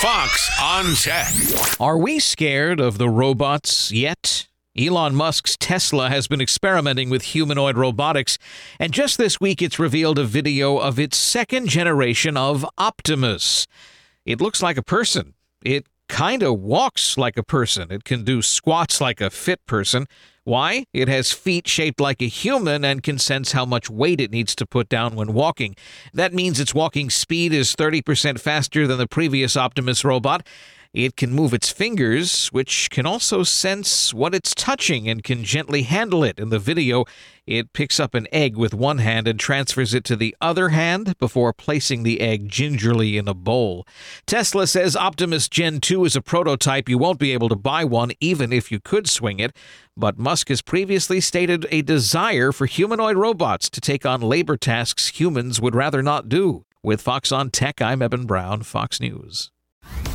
Fox on Tech. Are we scared of the robots yet? Elon Musk's Tesla has been experimenting with humanoid robotics, and just this week it's revealed a video of its second generation of Optimus. It looks like a person. It kind of walks like a person. It can do squats like a fit person. Why? It has feet shaped like a human and can sense how much weight it needs to put down when walking. That means its walking speed is 30% faster than the previous Optimus robot. It can move its fingers, which can also sense what it's touching and can gently handle it. In the video, it picks up an egg with one hand and transfers it to the other hand before placing the egg gingerly in a bowl. Tesla says Optimus Gen 2 is a prototype. You won't be able to buy one even if you could swing it. But Musk has previously stated a desire for humanoid robots to take on labor tasks humans would rather not do. With Fox on Tech, I'm Eben Brown, Fox News.